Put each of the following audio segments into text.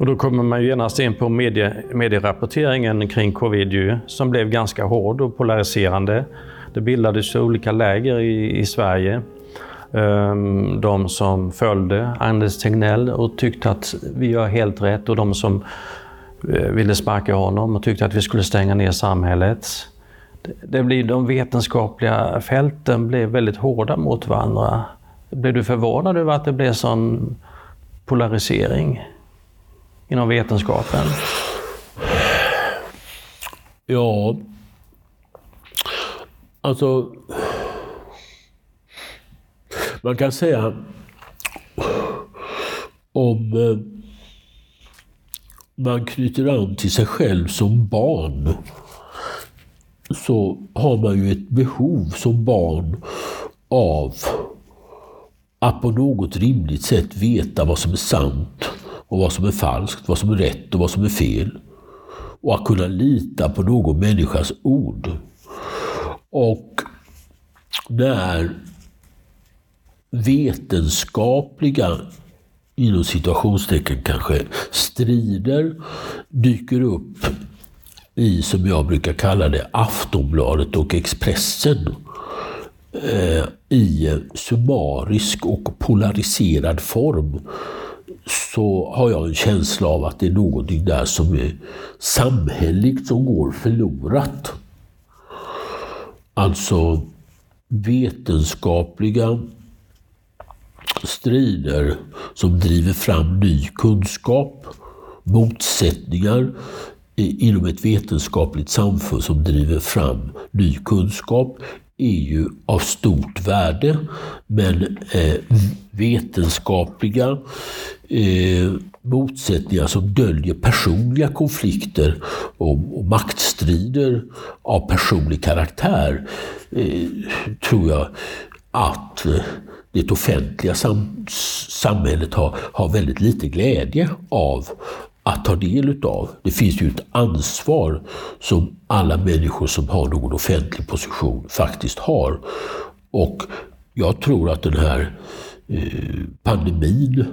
Och då kommer man ju genast in på medie, medierapporteringen kring covid ju, som blev ganska hård och polariserande. Det bildades olika läger i, i Sverige. Um, de som följde Anders Tegnell och tyckte att vi gör helt rätt och de som eh, ville sparka honom och tyckte att vi skulle stänga ner samhället. Det blir, de vetenskapliga fälten blev väldigt hårda mot varandra. Blev du förvånad över att det blev sån polarisering inom vetenskapen? Ja, alltså... Man kan säga om eh, man knyter an till sig själv som barn så har man ju ett behov som barn av att på något rimligt sätt veta vad som är sant och vad som är falskt, vad som är rätt och vad som är fel. Och att kunna lita på någon människas ord. Och när vetenskapliga, inom situationstecken kanske, strider dyker upp i, som jag brukar kalla det, Aftonbladet och Expressen eh, i summarisk och polariserad form så har jag en känsla av att det är någonting där som är samhälleligt som går förlorat. Alltså vetenskapliga strider som driver fram ny kunskap, motsättningar inom ett vetenskapligt samfund som driver fram ny kunskap är ju av stort värde. Men eh, vetenskapliga eh, motsättningar som döljer personliga konflikter och, och maktstrider av personlig karaktär eh, tror jag att eh, det offentliga sam samhället har, har väldigt lite glädje av att ta del utav. Det finns ju ett ansvar som alla människor som har någon offentlig position faktiskt har. Och jag tror att den här eh, pandemin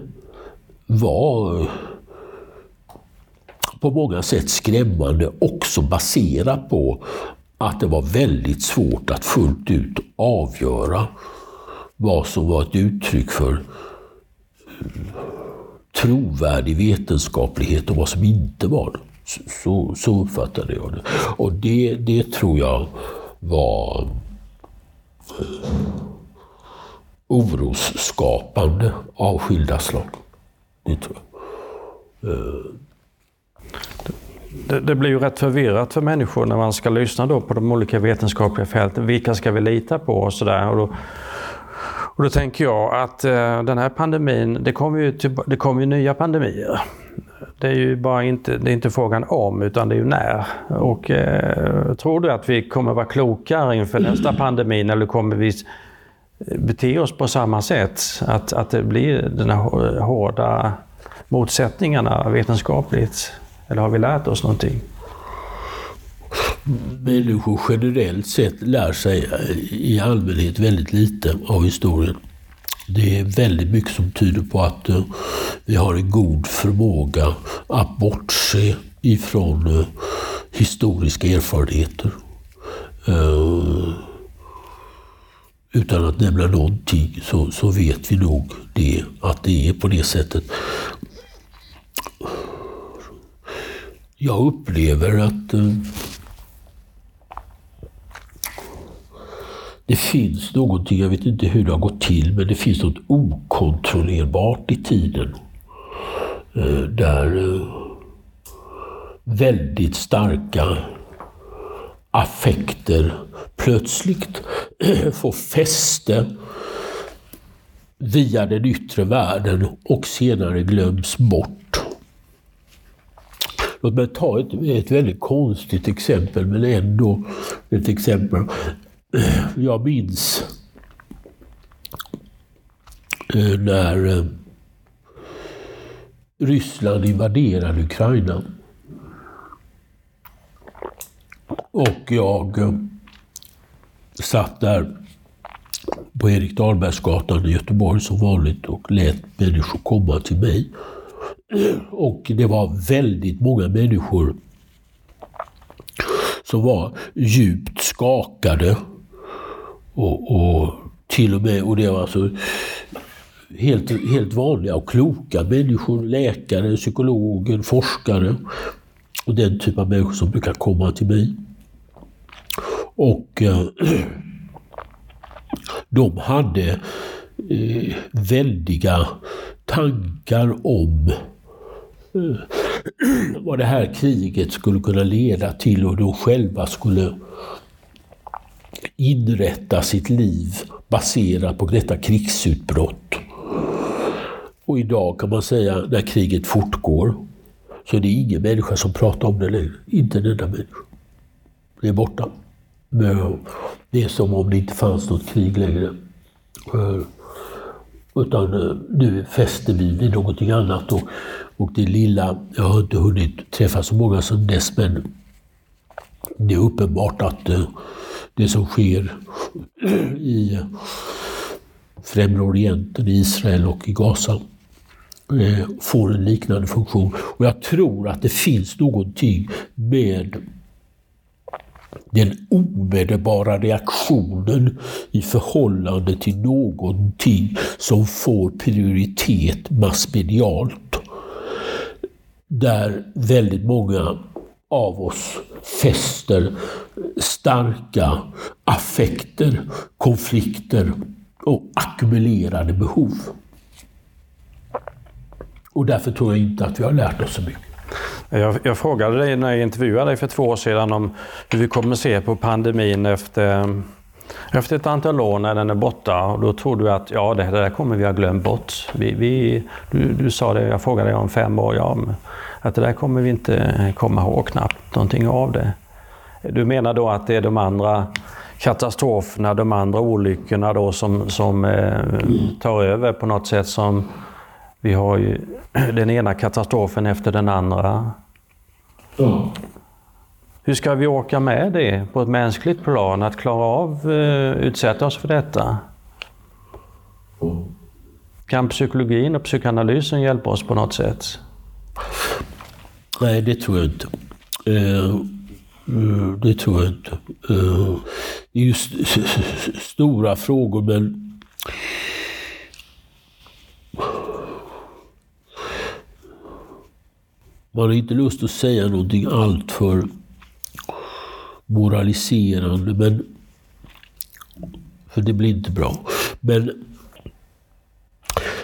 var eh, på många sätt skrämmande också baserat på att det var väldigt svårt att fullt ut avgöra vad som var ett uttryck för eh, trovärdig vetenskaplighet och vad som inte var det. Så, så uppfattade jag det. Och det, det tror jag var eh, orosskapande av skilda slag. Det tror jag. Det, det, blir ju rätt förvirrat för människor när man ska lyssna då på de olika vetenskapliga fälten. Vilka ska vi lita på och sådär. Och då tänker jag att eh, den här pandemin, det kommer ju, till, det kommer ju nya pandemier. Det är ju bara inte, det är inte frågan om, utan det är ju när. Och eh, tror du att vi kommer vara klokare inför nästa pandemi eller kommer vi bete oss på samma sätt? Att, att det blir de här hårda motsättningarna vetenskapligt? Eller har vi lärt oss någonting? människor generellt sett lär sig i allmänhet väldigt lite av historien. Det är väldigt mycket som tyder på att eh, vi har en god förmåga att bortse ifrån eh, historiska erfarenheter. Eh, utan att nämna någonting så, så vet vi nog det, att det är på det sättet. Jag upplever att eh, det finns någonting, jag vet inte hur det har gått till, men det finns något okontrollerbart i tiden. Eh, där eh, väldigt starka affekter plötsligt får fäste via den yttre världen och senare glöms bort. Låt mig ta ett, ett väldigt konstigt exempel, men ändå ett exempel jag minns eh, när eh, Ryssland invaderade Ukraina. Och jag eh, satt där på Erik Dahlbergsgatan i Göteborg som vanligt och lät människor komma till mig Och det var väldigt många människor som var djupt skakade. Och, och till och med, och det var alltså helt, helt vanliga och kloka människor, läkare, psykologer, forskare och den typ av människor som brukar komma till mig. Och eh, de hade eh, väldiga tankar om eh, vad det här kriget skulle kunna leda till och de själva skulle inrätta sitt liv baserat på detta krigsutbrott. Och idag kan man säga, när kriget fortgår, så är det ingen människa som pratar om det längre. Inte en enda människa. Det är borta. Det är som om det inte fanns något krig längre. Utan eh, nu fäster vi vid någonting annat. Och, och det lilla, jag har inte hunnit träffa så många som dess, men det är uppenbart att eh, det som sker i Främre Orienten, i Israel och i Gaza eh, får en liknande funktion. Och jag tror att det finns någonting med den omedelbara reaktionen i förhållande till någonting som får prioritet massmedialt. Där väldigt många av oss fäster starka affekter, konflikter och ackumulerade behov. Och därför tror jag inte att vi har lärt oss så mycket. Jag, jag, frågade dig när jag intervjuade dig för två år sedan om hur vi kommer se på pandemin efter, efter ett antal år när den är borta. Och då tror du att ja, det, det där kommer vi ha glömt bort. Vi, vi, du, du sa det, jag frågade dig om fem år, ja, att det där kommer vi inte komma ihåg knappt någonting av det. Du menar då att det är de andra katastroferna, de andra olyckorna då som, som eh, tar över på något sätt som vi har ju den ena katastrofen efter den andra. Ja. Hur ska vi orka med det på ett mänskligt plan, att klara av uh, utsätta oss för detta? Mm. Kan psykologin och psykoanalysen hjälpa oss på något sätt? Nej, det tror jag inte. Uh, det tror jag inte. Uh, det är ju st stora frågor, men Man har inte lust att säga någonting alltför moraliserande, men för det blir inte bra. Men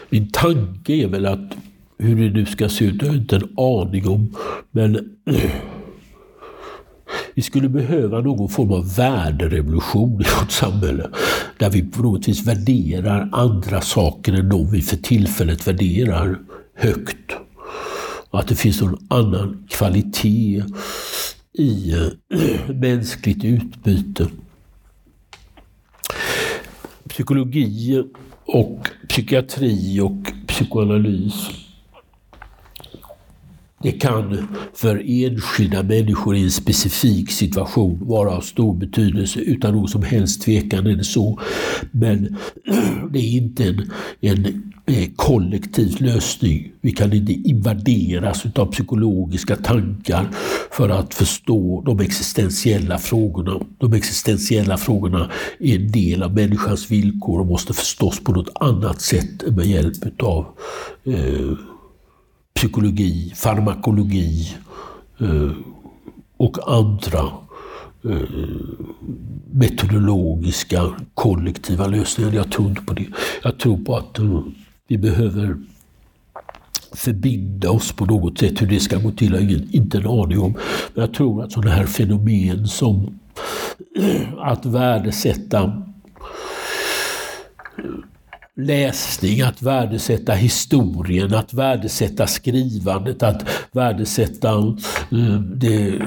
min tanke är väl att hur det nu ska se ut, jag har inte en aning om. Men vi skulle behöva någon form av värderevolution i vårt samhälle. Där vi på något vis värderar andra saker än de vi för tillfället värderar högt. Och att det finns någon annan kvalitet i eh, mänskligt utbyte. Psykologi och psykiatri och psykoanalys det kan för enskilda människor i en specifik situation vara av stor betydelse utan någon som helst tvekan är det så. Men det är inte en, en kollektiv lösning. Vi kan inte invaderas av psykologiska tankar för att förstå de existentiella frågorna. De existentiella frågorna är en del av människans villkor och måste förstås på något annat sätt med hjälp av eh, psykologi, farmakologi eh, och andra eh, metodologiska kollektiva lösningar. Jag tror inte på det. Jag tror på att eh, vi behöver förbinda oss på något sätt. Hur det ska gå till har jag inte en aning om. Men jag tror att sådana här fenomen som att värdesätta läsning, att värdesätta historien, att värdesätta skrivandet, att värdesätta eh, det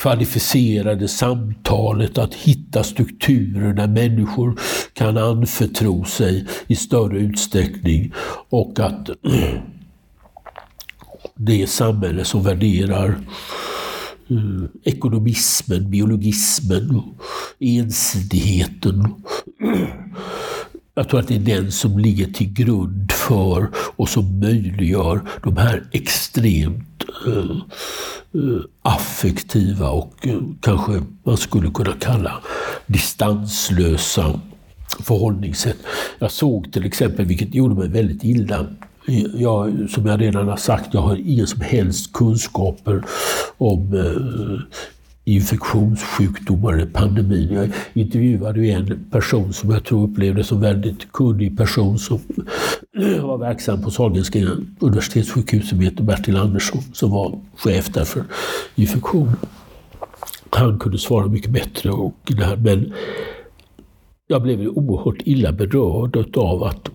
kvalificerade samtalet, att hitta strukturer där människor kan anförtro sig i större utsträckning och att det samhälle som värderar eh, ekonomismen, biologismen, ensidigheten jag tror att det är den som ligger till grund för och som möjliggör de här extremt Eh, affektiva och eh, kanske man skulle kunna kalla distanslösa förhållningssätt. Jag såg till exempel, vilket gjorde mig väldigt illa, jag, som jag redan har sagt, jag har inga som helst kunskaper om eh, infektionssjukdomar eller pandemin. Jag intervjuade en person som jag tror upplevde som väldigt kunnig person som var verksam på Sahlgrenska Universitetssjukhuset som heter Bertil Andersson som var chef där för infektion. Han kunde svara mycket bättre och det här, men jag blev oerhört illa berörd av att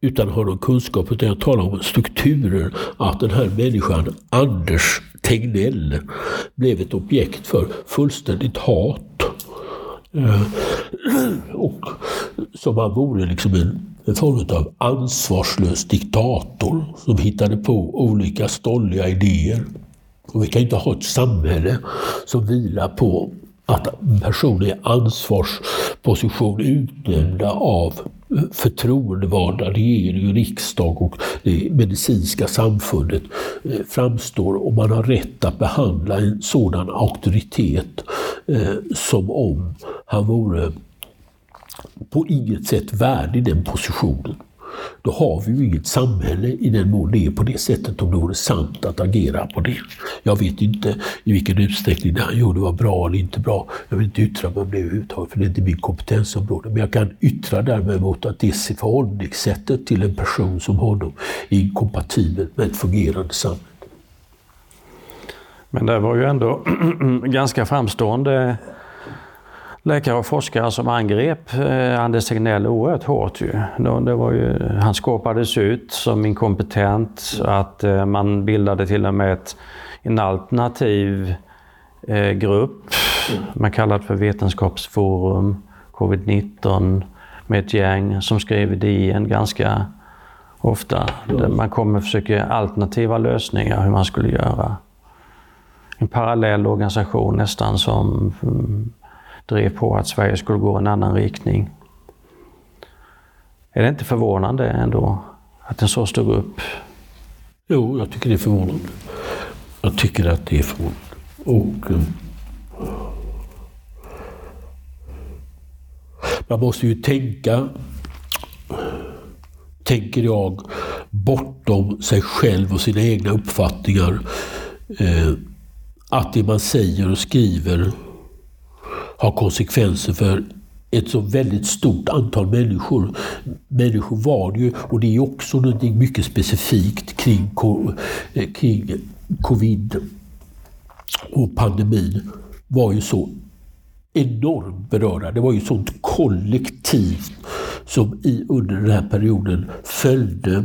utan att ha någon kunskap, utan jag talar om strukturer, att den här människan, Anders Tegnell, blev ett objekt för fullständigt hat. Eh, och som han vore liksom en, en form av ansvarslös diktator som hittade på olika stolliga idéer. Och vi kan inte ha ett samhälle som vilar på att personer i ansvarsposition utnämnda av förtroendevalda regering riksdag och det medicinska samfundet eh, framstår och man har rätt att behandla en sådan auktoritet eh, som om han vore på inget sätt värdig den positionen då har vi ju inget samhälle i den mån det är på det sättet om det vore sant att agera på det. Jag vet inte i vilken utsträckning det han gjorde var bra eller inte bra. Jag vill inte yttra mig om det överhuvudtaget för det är inte min kompetensområde. Men jag kan yttra däremot att det förhållningssättet till en person som honom är inkompatibelt med ett fungerande samhälle. Men det var ju ändå ganska framstående läkare och forskare som angrep eh, Anders Tegnell oerhört hårt. Ju. Det var ju, han skåpades ut som inkompetent, att eh, man bildade till och med ett, en alternativ eh, grupp, man kallade för Vetenskapsforum, Covid-19, med ett gäng som skrev i DN ganska ofta. Där man kommer och alternativa lösningar hur man skulle göra. En parallell organisation nästan som mm, drev på att Sverige skulle gå en annan riktning. Är det inte förvånande ändå att en så stor grupp... Jo, jag tycker det är förvånande. Jag tycker att det är förvånande. Och, eh, man måste ju tänka, tänker jag, bortom sig själv och sina egna uppfattningar. Eh, att det man säger och skriver har konsekvenser för ett så väldigt stort antal människor. Människor var det ju, och det är också något mycket specifikt kring, eh, kring covid och pandemin, var ju så enormt berörda. Det var ju sånt kollektiv som i, under den här perioden följde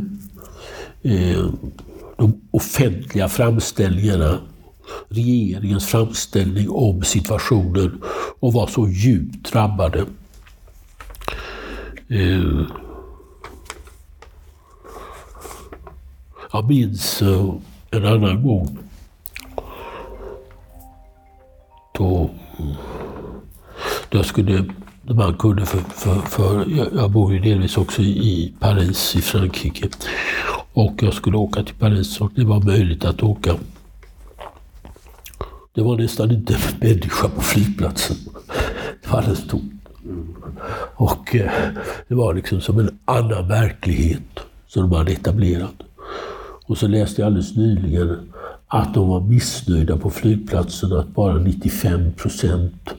eh, de offentliga framställningarna regeringens framställning om situationen och var så djupt drabbade. Eh. Jag minns eh, en annan gång då, då jag skulle man kunde för, för, för jag, bor ju delvis också i Paris i Frankrike. Och jag skulle åka till Paris och det var möjligt att åka det var nästan inte en människa på flygplatsen. Det var alldeles tomt. Och eh, det var liksom som en annan verklighet som de hade etablerat. Och så läste jag alldeles nyligen att de var missnöjda på flygplatsen att bara 95 procent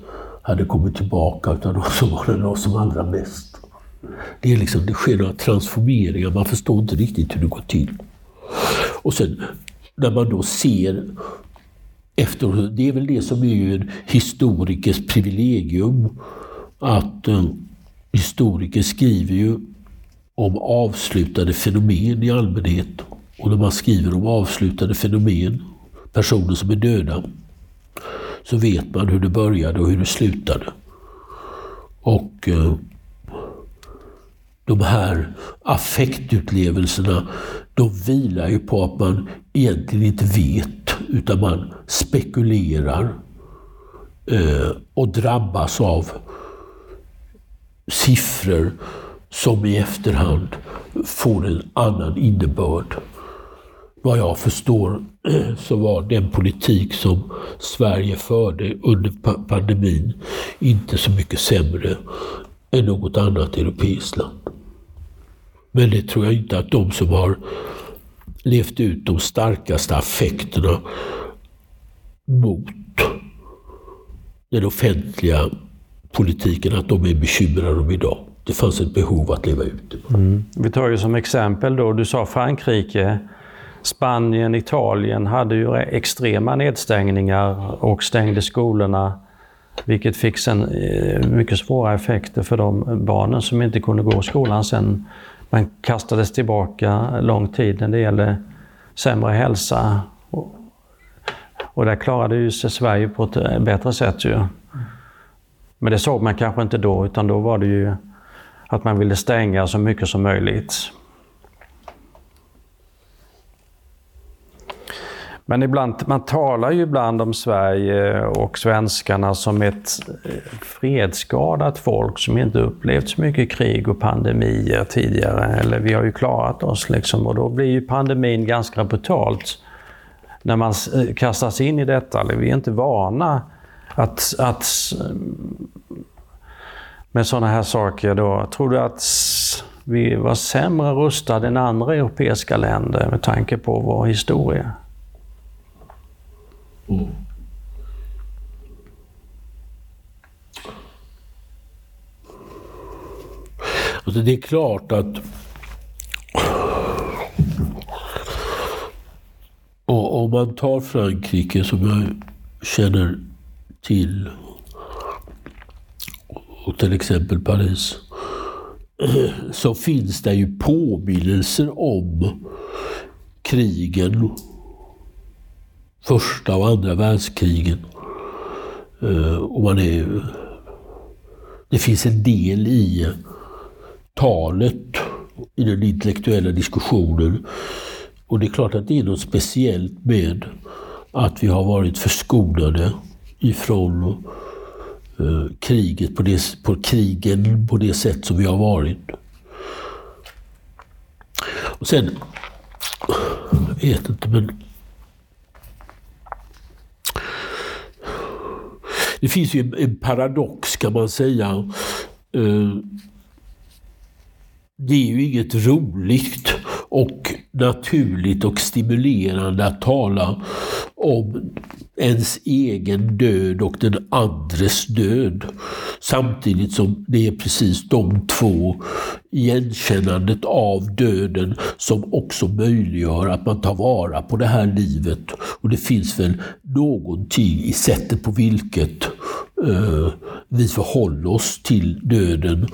hade kommit tillbaka utan de som var det som allra mest. Det, är liksom, det sker några transformeringar, man förstår inte riktigt hur det går till. Och sen när man då ser efter, det är väl det som är en historikers privilegium. Att eh, historiker skriver ju om avslutade fenomen i allmänhet. Och när man skriver om avslutade fenomen, personer som är döda, så vet man hur det började och hur det slutade. Och eh, de här affektutlevelserna, de vilar ju på att man egentligen inte vet, utan man spekulerar eh, och drabbas av siffror som i efterhand får en annan innebörd. Vad jag förstår eh, så var den politik som Sverige förde under pandemin inte så mycket sämre än något annat europeiskt land. Men det tror jag inte att de som har levt ut de starkaste affekterna mot den offentliga politiken, att de är bekymrade om idag. Det fanns ett behov att leva ut det. Mm. Vi tar ju som exempel då, du sa Frankrike, Spanien, Italien hade ju extrema nedstängningar och stängde skolorna. Vilket fick sen eh, mycket svåra effekter för de barnen som inte kunde gå i skolan sen. Man kastades tillbaka lång tid när det gäller sämre hälsa. Och där klarade ju sig Sverige på ett eh, bättre sätt ju. Men det såg man kanske inte då, utan då var det ju att man ville stänga så mycket som möjligt. Men ibland, man talar ju ibland om Sverige och svenskarna som ett eh, fredsskadat folk som inte upplevt så mycket krig och pandemier tidigare. Eller vi har ju klarat oss liksom och då blir ju pandemin ganska brutalt när man eh, kastas in i detta. Vi är inte vana att, att eh, med sådana här saker då. Tror du att vi var sämre rustade än andra europeiska länder med tanke på vår historia? Mm. Alltså det är klart att och om man tar Frankrike som jag känner till och till exempel Paris så finns det ju påminnelser om krigen första och andra världskrigen. Eh, och man är, det finns en del i talet, i den intellektuella diskussionen. Och det är klart att det är något speciellt med att vi har varit förskonade ifrån eh, kriget på, det, på krigen på det sätt som vi har varit. Och sen, jag vet inte men Det finns ju en paradox kan man säga. Eh, det är ju inget roligt och naturligt och stimulerande att tala om ens egen död och den andres död. Samtidigt som det är precis de två igenkännandet av döden som också möjliggör att man tar vara på det här livet. Och det finns väl någonting i sättet på vilket eh, vi förhåller oss till döden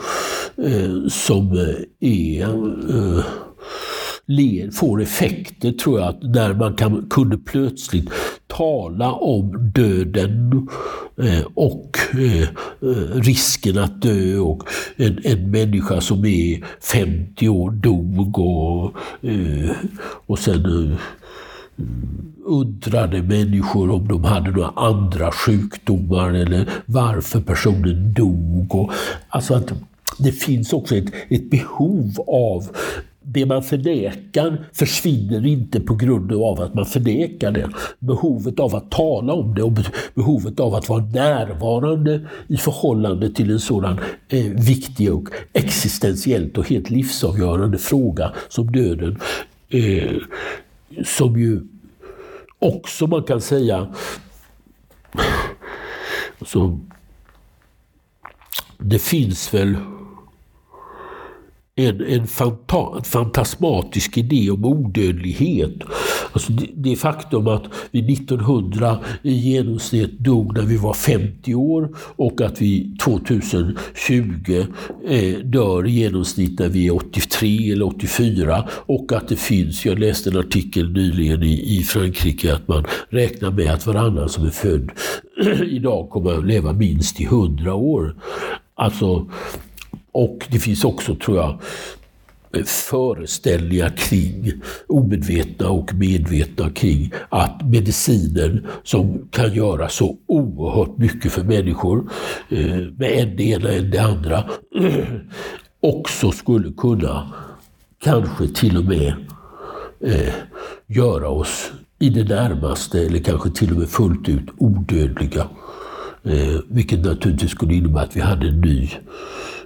eh, som eh, är eh, får effekter tror jag, när man kan, kunde plötsligt tala om döden eh, och eh, eh, risken att dö och en, en människa som är 50 år dog och, och sen undrade människor om de hade några andra sjukdomar eller varför personen dog. Och, alltså att det finns också ett, ett behov av det man förnekar försvinner inte på grund av att man förnekar det. Behovet av att tala om det och behovet av att vara närvarande i förhållande till en sådan eh, viktig och existentiellt och helt livsavgörande fråga som döden. Eh, som ju också man kan säga så, det finns väl en, en fanta, fantasmatisk idé om odödlighet. Alltså det, det faktum att vi 1900 i genomsnitt dog när vi var 50 år och att vi 2020 eh, dör i genomsnitt när vi är 83 eller 84 och att det finns, jag läste en artikel nyligen i, i Frankrike, att man räknar med att varannan som är född idag kommer att leva minst i 100 år. Alltså och det finns också, tror jag, föreställningar kring, omedvetna och medvetna kring att mediciner som kan göra så oerhört mycket för människor, eh, med en det ena än det andra, också skulle kunna kanske till och med eh, göra oss i det närmaste, eller kanske till och med fullt ut, odödliga. Eh, vilket naturligtvis skulle innebära att vi hade en ny,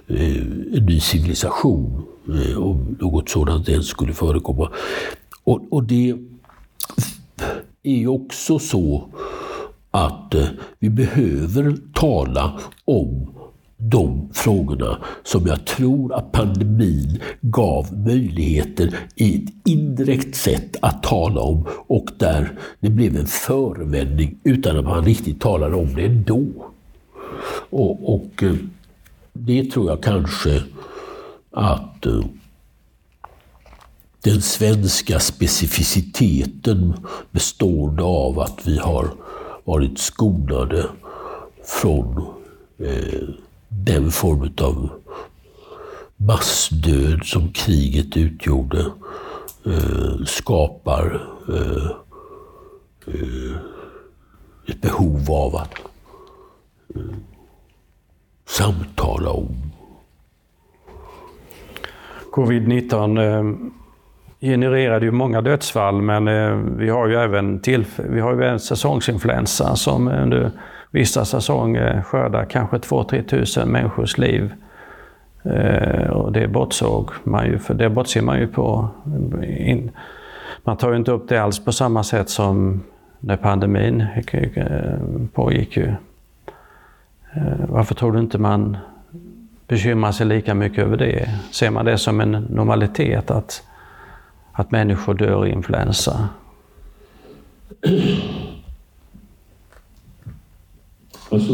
en ny civilisation, eh, om något sådant ens skulle förekomma. Och, och det är ju också så att eh, vi behöver tala om de frågorna som jag tror att pandemin gav möjligheter i ett indirekt sätt att tala om och där det blev en förevändning utan att man riktigt talade om det ändå. Och, och det tror jag kanske att eh, den svenska specificiteten bestående av att vi har varit skonade från eh, den form av massdöd som kriget utgjorde eh, skapar eh, eh ett behov av att eh, samtala om. Covid-19 eh, genererade ju många dödsfall men eh, vi har ju även, vi har ju även säsongsinfluensa som under vissa säsonger skördar kanske 2-3 tusen människors liv. Eh, och det bortsåg man ju, för det bortser man ju på. man tar ju inte upp det alls på samma sätt som när pandemin eh, pågick. Ju. Eh, varför tror du inte man bekymrar sig lika mycket över det? Ser man det som en normalitet att att människor dör i influensa? Alltså,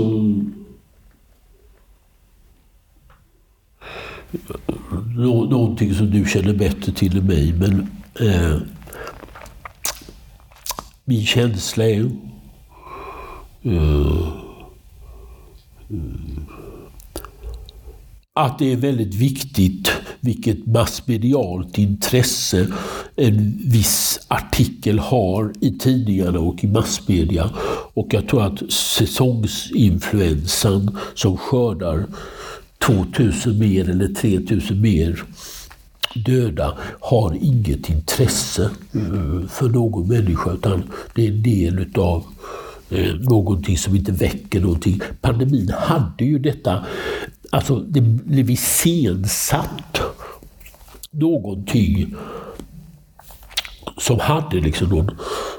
nå någonting som du känner bättre till än mig, men eh, min känsla är eh, att det är väldigt viktigt vilket massmedialt intresse en viss artikel har i tidningarna och i massmedia. Och jag tror att säsongsinfluensan som skördar 2000 mer eller 3000 mer döda har inget intresse eh, för någon människa utan det är en del utav eh, någonting som inte väcker någonting. Pandemin hade ju detta, alltså det blev iscensatt någonting som hade liksom någon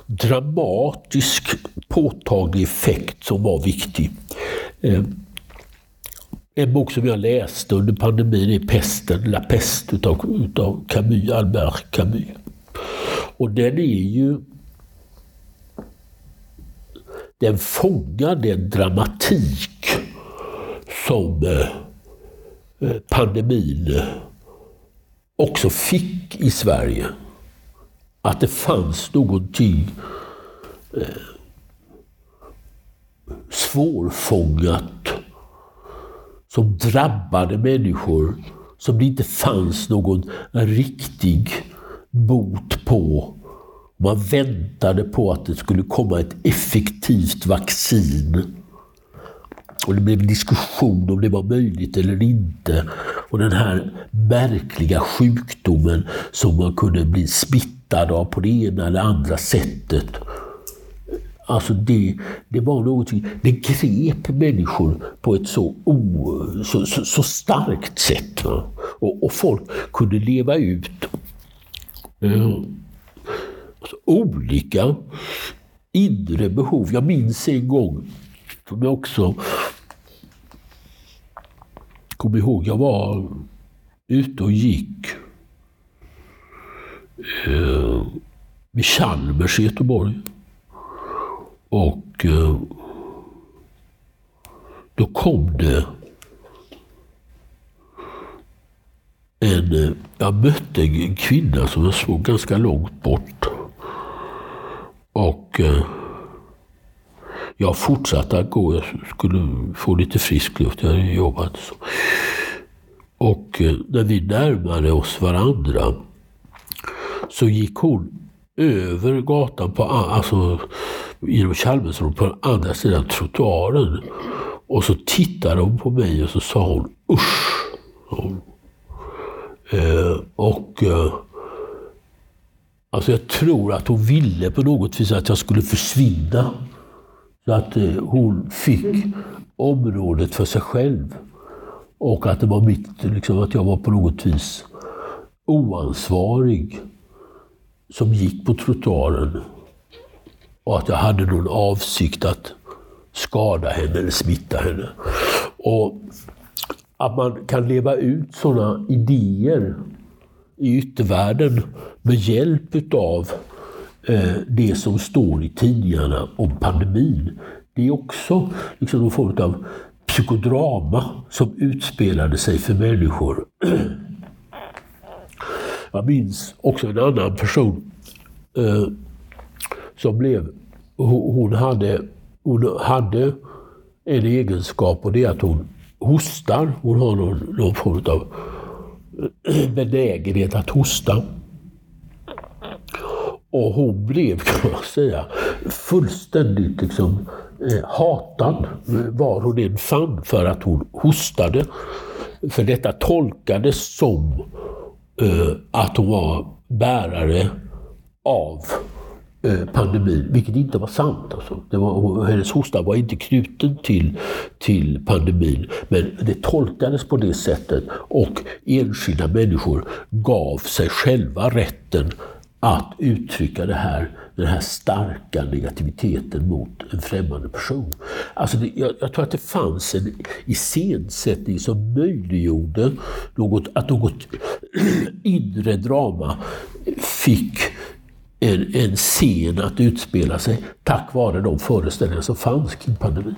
dramatisk påtaglig effekt som var viktig. Eh, en bok som jag läste under pandemin är Pesten, La Peste utav, utav Camus, Albert Camus. Och den är ju... Den fångar den dramatik som eh, pandemin också fick i Sverige. Att det fanns någonting eh, svårfångat som drabbade människor som det inte fanns någon riktig bot på. Man väntade på att det skulle komma ett effektivt vaccin. Och det blev diskussion om det var möjligt eller inte. Och den här märkliga sjukdomen som man kunde bli smittad av på det ena eller andra sättet. Alltså det, det var någonting, det grep människor på ett så, o, så, så, så starkt sätt. Och, och, folk kunde leva ut mm olika inre behov. Jag minns en gång som jag också kommer ihåg. Jag var ute och gick eh, vid Chalmers i Göteborg. Och eh, då kom det en... Eh, jag mötte en kvinna som jag såg ganska långt bort. Och eh, jag fortsatte att gå. Jag skulle få lite frisk luft. Jag hade jobbat. Så. Och eh, när vi närmade oss varandra så gick hon över gatan på, alltså, genom Chalmersbron på andra sidan trottoaren. Och så tittade hon på mig och så sa hon usch. Eh, och eh, alltså jag tror att hon ville på något vis att jag skulle försvinna. Så att eh, hon fick området för sig själv. Och att det var mitt, liksom, att jag var på något vis oansvarig som gick på trottoaren. Och att jag hade någon avsikt att skada henne eller smitta henne. Och att man kan leva ut sådana idéer i yttervärlden med hjälp av eh, det som står i tidningarna om pandemin. Det är också liksom någon form av psykodrama som utspelade sig för människor. Jag minns också en annan person eh, som blev... Hon hade, hon hade en egenskap och det är att hon hostar. Hon har någon, någon form av benägenhet att hosta. Och hon blev, kan man säga, fullständigt liksom, eh, hatad var hon än fann för att hon hostade. För detta tolkades som eh, att hon var bärare av eh, Eh, pandemin, vilket inte var sant. Alltså. Det var, hennes hosta var inte knuten till, till pandemin, men det tolkades på det sättet och enskilda människor gav sig själva rätten att uttrycka det här, den här starka negativiteten mot en främmande person. Alltså det, jag, jag, tror att det fanns en iscensättning som möjliggjorde något, att något inre drama fick en, en scen att utspela sig tack vare de föreställningar som fanns kring pandemin.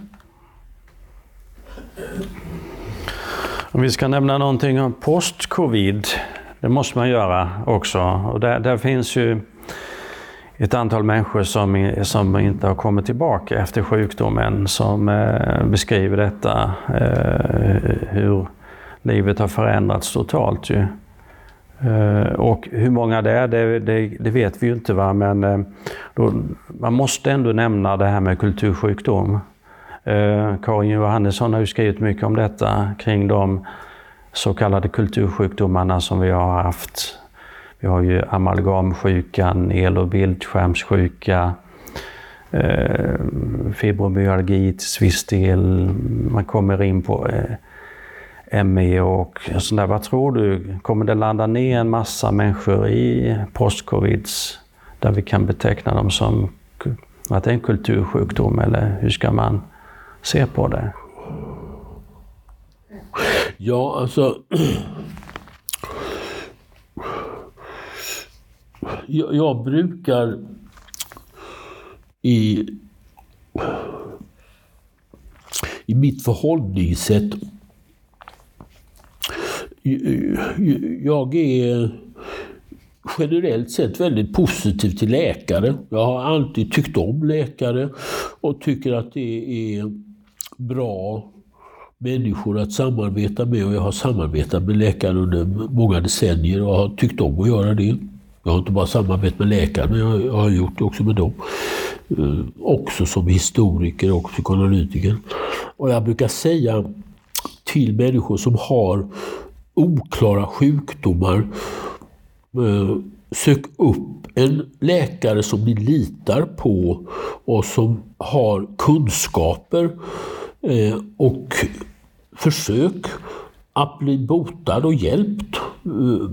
Om vi ska nämna någonting om post-covid det måste man göra också. Och där, där finns ju ett antal människor som, som inte har kommit tillbaka efter sjukdomen som eh, beskriver detta, eh, hur livet har förändrats totalt. Ju. Eh, och hur många det är, det, det, det vet vi ju inte. Va? Men eh, då, man måste ändå nämna det här med kultursjukdom. Eh, Karin Johannesson har ju skrivit mycket om detta kring de så kallade kultursjukdomarna som vi har haft. Vi har ju amalgamsjukan, el och bildskärmssjuka, fibromyalgi till viss del. Man kommer in på ME och sånt där. Vad tror du? Kommer det landa ner en massa människor i postcovids där vi kan beteckna dem som att det är en kultursjukdom eller hur ska man se på det? Ja, alltså... jag, jag brukar i, i mitt förhållningssätt... Jag är generellt sett väldigt positiv till läkare. Jag har alltid tyckt om läkare och tycker att det är bra människor att samarbeta med och jag har samarbetat med läkare under många decennier och har tyckt om att göra det. Jag har inte bara samarbetat med läkare, men jag har gjort det också med dem. Eh, också som historiker och psykoanalytiker. Och jag brukar säga till människor som har oklara sjukdomar, eh, sök upp en läkare som ni litar på och som har kunskaper eh, och försök att bli botad och hjälpt eh,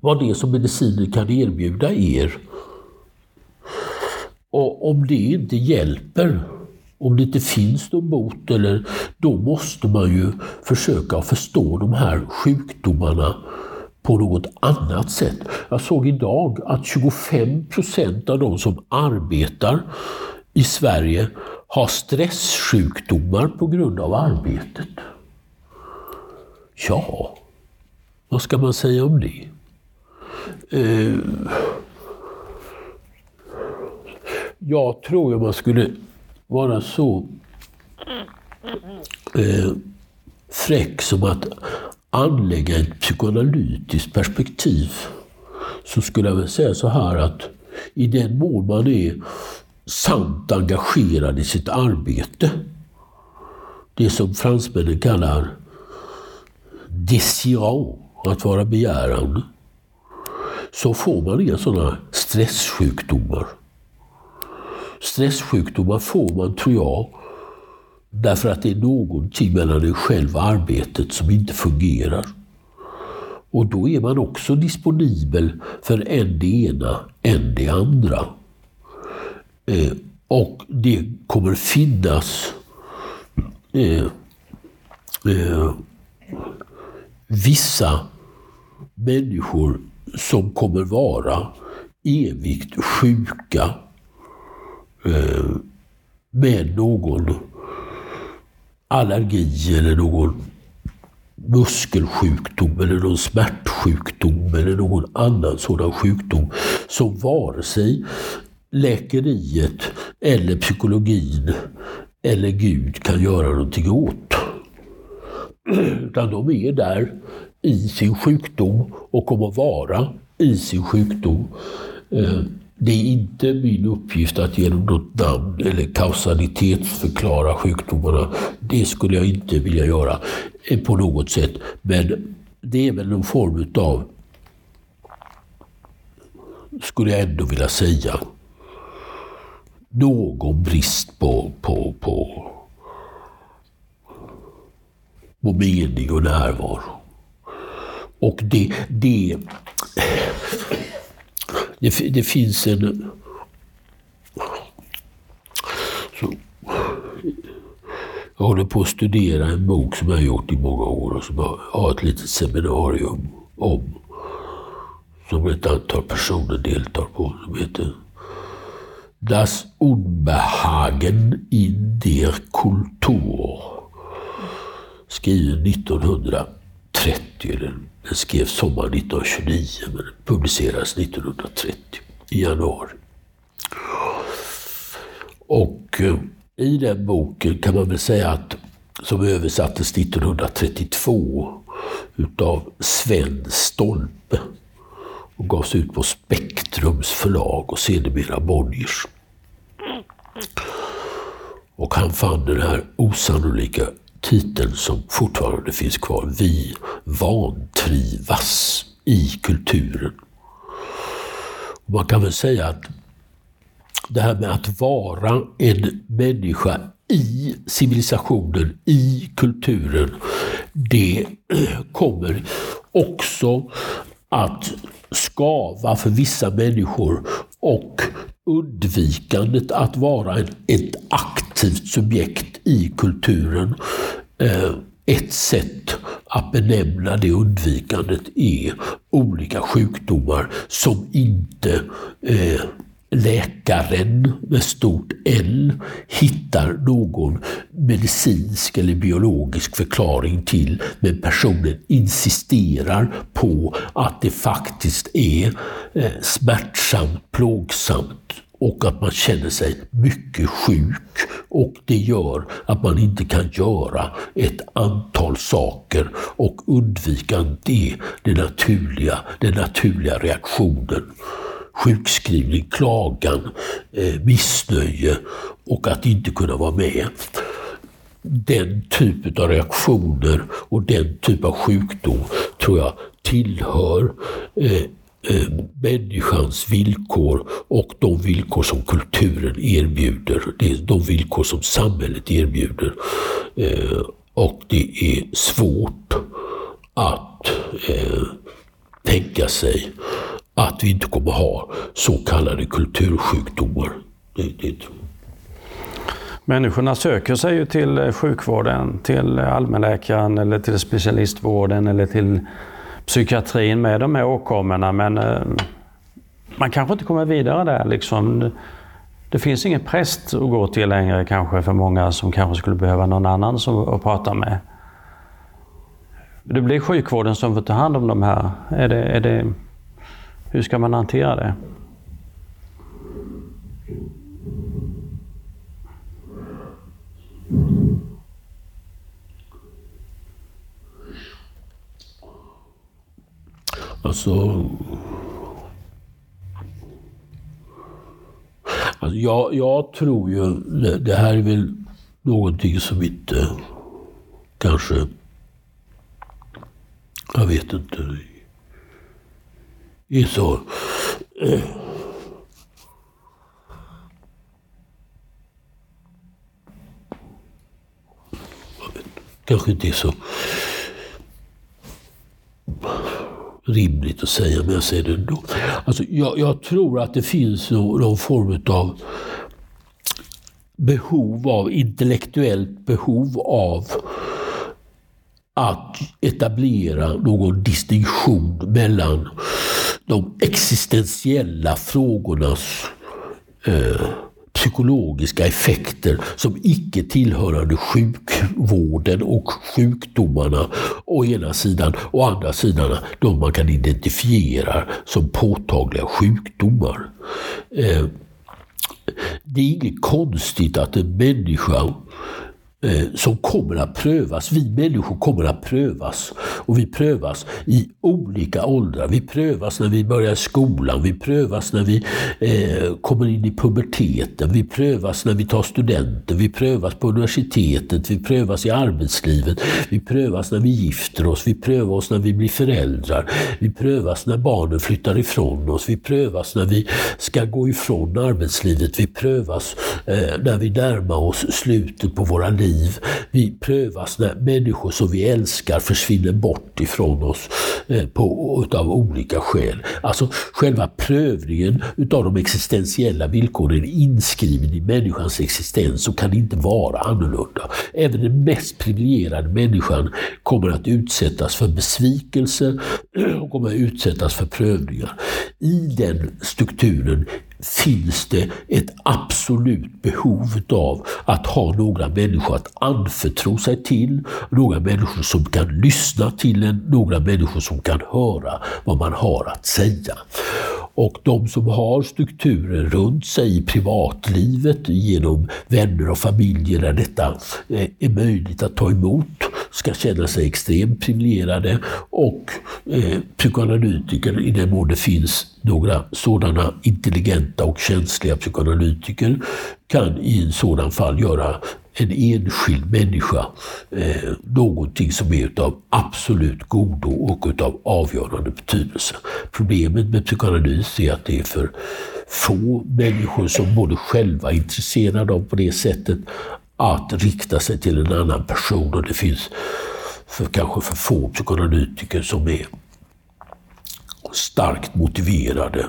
vad det är som mediciner kan erbjuda er. Och om det inte hjälper, om det inte finns någon bot, eller, då måste man ju försöka förstå de här sjukdomarna på något annat sätt. Jag såg idag att 25 procent av de som arbetar i Sverige har stresssjukdomar på grund av arbetet. Ja, vad ska man säga om det? Eh, jag tror att man skulle vara så eh, fräck som att anlägga ett psykoanalytiskt perspektiv. Så skulle jag väl säga så här att i den mån man är sant engagerad i sitt arbete, det som fransmännen kallar désirant, att vara begärande, så får man inga sådana stresssjukdomar. Stresssjukdomar får man, tror jag, därför att det är någonting mellan en själv och arbetet som inte fungerar. Och då är man också disponibel för en det ena, en det andra. Eh, och det kommer finnas eh, eh, vissa människor som kommer vara evigt sjuka Eh, med någon allergi eller någon muskelsjukdom eller någon smärtsjukdom eller någon annan sådan sjukdom som vare sig läkeriet eller psykologin eller Gud kan göra någonting åt. Utan de är där i sin sjukdom och kommer vara i sin sjukdom. Eh, det är inte min uppgift att genom något namn eller kausalitetsförklara sjukdomarna. Det skulle jag inte vilja göra eh, på något sätt. Men det är väl någon form av, skulle jag ändå vilja säga, någon brist på, på, på, på mening och närvaro. Och det, det, det, det finns en... Så, jag håller på att studera en bok som jag har gjort i många år och som jag har ett litet seminarium om. Som ett antal personer deltar på. Som heter Das Unbehagen in der Kultur. Skriven 1930. Den skrevs sommaren 1929 men publicerades 1930 i januari. Och eh, i den boken kan man väl säga att, som översattes 1932 utav Sven Stolpe och gavs ut på Spektrums förlag och sedermera Bonniers. Och han fann den här osannolika titeln som fortfarande finns kvar. Vi vantrivas i kulturen. Man kan väl säga att det här med att vara en människa i civilisationen, i kulturen, det kommer också att skava för vissa människor och undvikandet att vara ett aktivt subjekt i kulturen. Eh, ett sätt att benämna det undvikandet är olika sjukdomar som inte eh, läkaren med stort L hittar någon medicinsk eller biologisk förklaring till, men personen insisterar på att det faktiskt är eh, smärtsamt, plågsamt och att man känner sig mycket sjuk. Och det gör att man inte kan göra ett antal saker och undvika det, det naturliga, den naturliga reaktionen sjukskrivning, klagan, eh, missnöje och att inte kunna vara med. Den typen av reaktioner och den typ av sjukdom tror jag tillhör eh, eh, människans villkor och de villkor som kulturen erbjuder. Det är de villkor som samhället erbjuder. Eh, och det är svårt att eh, tänka sig att vi inte kommer ha så kallade kultursjukdomar. Det, det. Människorna söker sig ju till eh, sjukvården, till eh, allmänläkaren eller till specialistvården eller till psykiatrin med de här åkommorna men eh, man kanske inte kommer vidare där. Liksom. Det finns ingen präst att gå till längre kanske för många som kanske skulle behöva någon annan som, att prata med. Det blir sjukvården som får ta hand om de här. Är det, är det hur ska man hantera det? Alltså... alltså jag, jag tror ju, det, det här är väl någonting som inte kanske Jag vet inte. Är så... Kanske inte är så rimligt att säga, men jag säger det ändå. Alltså, jag, jag tror att det finns någon form av behov av, intellektuellt behov av att etablera någon distinktion mellan de existentiella frågornas eh, psykologiska effekter som icke tillhörande sjukvården och sjukdomarna å ena sidan och å andra sidan de man kan identifiera som påtagliga sjukdomar. Eh, det är inget konstigt att en människa Eh, som kommer att prövas. Vi människor kommer att prövas. Och vi prövas i olika åldrar. Vi prövas när vi börjar skolan, vi prövas när vi eh, kommer in i puberteten, vi prövas när vi tar studenten, vi prövas på universitetet, vi prövas i arbetslivet, vi prövas när vi gifter oss, vi prövar oss när vi blir föräldrar, vi prövas när barnen flyttar ifrån oss, vi prövas när vi ska gå ifrån arbetslivet, vi prövas eh, när vi närmar oss slutet på våra liv liv. Vi prövas när människor som vi älskar försvinner bort ifrån oss eh, på, utav olika skäl. Alltså själva prövningen utav de existentiella villkoren är inskriven i människans existens och kan inte vara annorlunda. Även den mest privilegierade människan kommer att utsättas för besvikelse och kommer att utsättas för prövningar. I den strukturen finns det ett absolut behov av att ha några människor att anförtro sig till, några människor som kan lyssna till en, några människor som kan höra vad man har att säga. Och de som har strukturer runt sig i privatlivet genom vänner och familjer där detta eh, är möjligt att ta emot ska känna sig extremt privilegierade och eh, psykoanalytiker, i den mån det finns några sådana intelligenta och känsliga psykoanalytiker, kan i en sådan fall göra en enskild människa eh, någonting som är av absolut godo och av avgörande betydelse. Problemet med psykoanalys är att det är för få människor som både själva är intresserade av på det sättet att rikta sig till en annan person och det finns för, kanske för få psykoanalytiker som är starkt motiverade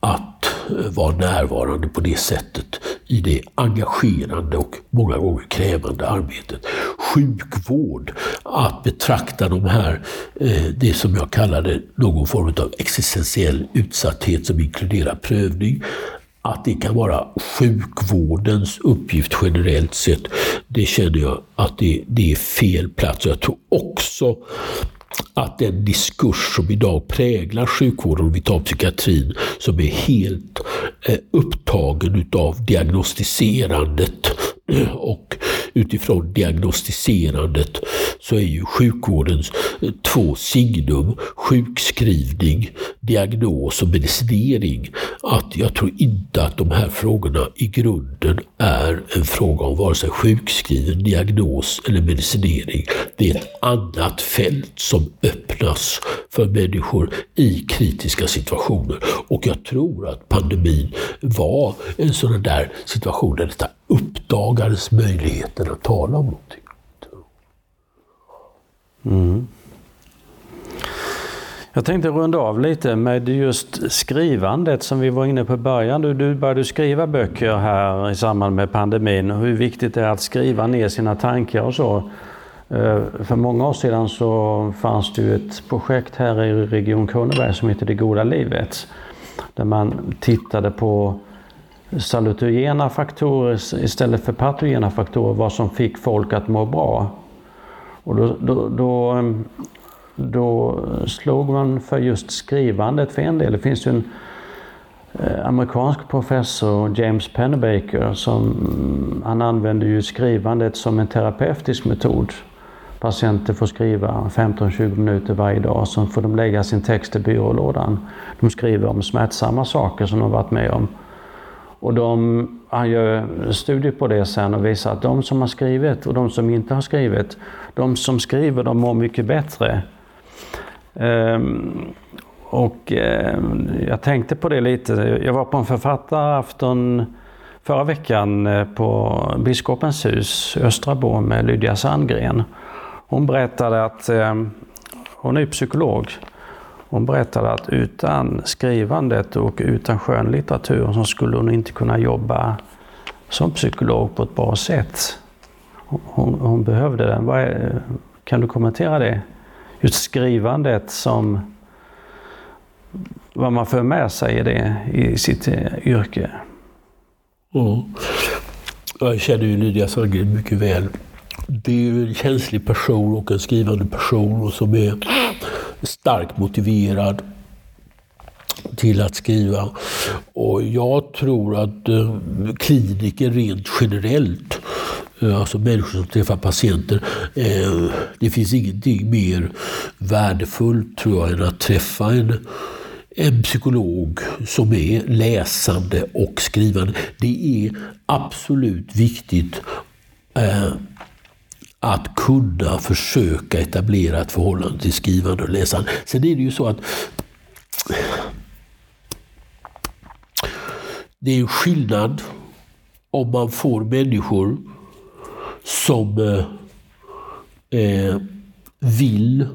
att eh, vara närvarande på det sättet i det engagerande och många gånger krävande arbetet. Sjukvård, att betrakta de här, eh, det som jag kallade någon form av existentiell utsatthet som inkluderar prövning, att det kan vara sjukvårdens uppgift generellt sett, det känner jag att det, det är fel plats. Jag tror också att den diskurs som idag präglar sjukvården, om vi tar psykiatrin, som är helt eh, upptagen utav diagnostiserandet och utifrån diagnostiserandet så är ju sjukvårdens eh, två signum, sjukskrivning, diagnos och medicinering, att jag tror inte att de här frågorna i grunden är en fråga om vare sig sjukskrivning, diagnos eller medicinering. Det är ett annat fält som öppnas för människor i kritiska situationer. Och jag tror att pandemin var en sån där situation där detta uppdagades möjligheten att tala om någonting. Mm. Jag tänkte runda av lite med just skrivandet som vi var inne på i början. Du, du började skriva böcker här i samband med pandemin och hur viktigt det är att skriva ner sina tankar och så. Eh, för många år sedan så fanns det ju ett projekt här i Region Kronoberg som heter Det goda livet. Där man tittade på salutogena faktorer istället för patogena faktorer, vad som fick folk att må bra. Och då, då, då, då slog man för just skrivandet för en del. Det finns ju en eh, amerikansk professor, James Pennebaker, som han använder ju skrivandet som en terapeutisk metod. Patienter får skriva 15-20 minuter varje dag, så får de lägga sin text i byrålådan. De skriver om smärtsamma saker som de varit med om. Och de, han gör studier på det sen och visar att de som har skrivit och de som inte har skrivit, de som skriver de mår mycket bättre. Ehm, och ehm, jag tänkte på det lite. Jag var på en författarafton förra veckan eh, på Biskopens hus, Östrabo, med Lydia Sandgren. Hon berättade att, ehm, hon är psykolog, hon berättade att utan skrivandet och utan skönlitteratur så skulle hon inte kunna jobba som psykolog på ett bra sätt. Hon, hon behövde den. Är, kan du kommentera det? Just skrivandet som vad man för med sig i det i sitt eh, yrke. Ja. Jag känner ju Lydia Sandgren mycket väl. Det är ju en känslig person och en skrivande person som är starkt motiverad till att skriva. Och jag tror att eh, kliniker rent generellt, eh, alltså människor som träffar patienter, eh, det finns ingenting mer värdefullt tror jag än att träffa en en psykolog som är läsande och skrivande. Det är absolut viktigt eh, att kunna försöka etablera ett förhållande till skrivande och läsande. Sen är det ju så att det är en skillnad om man får människor som eh, eh vill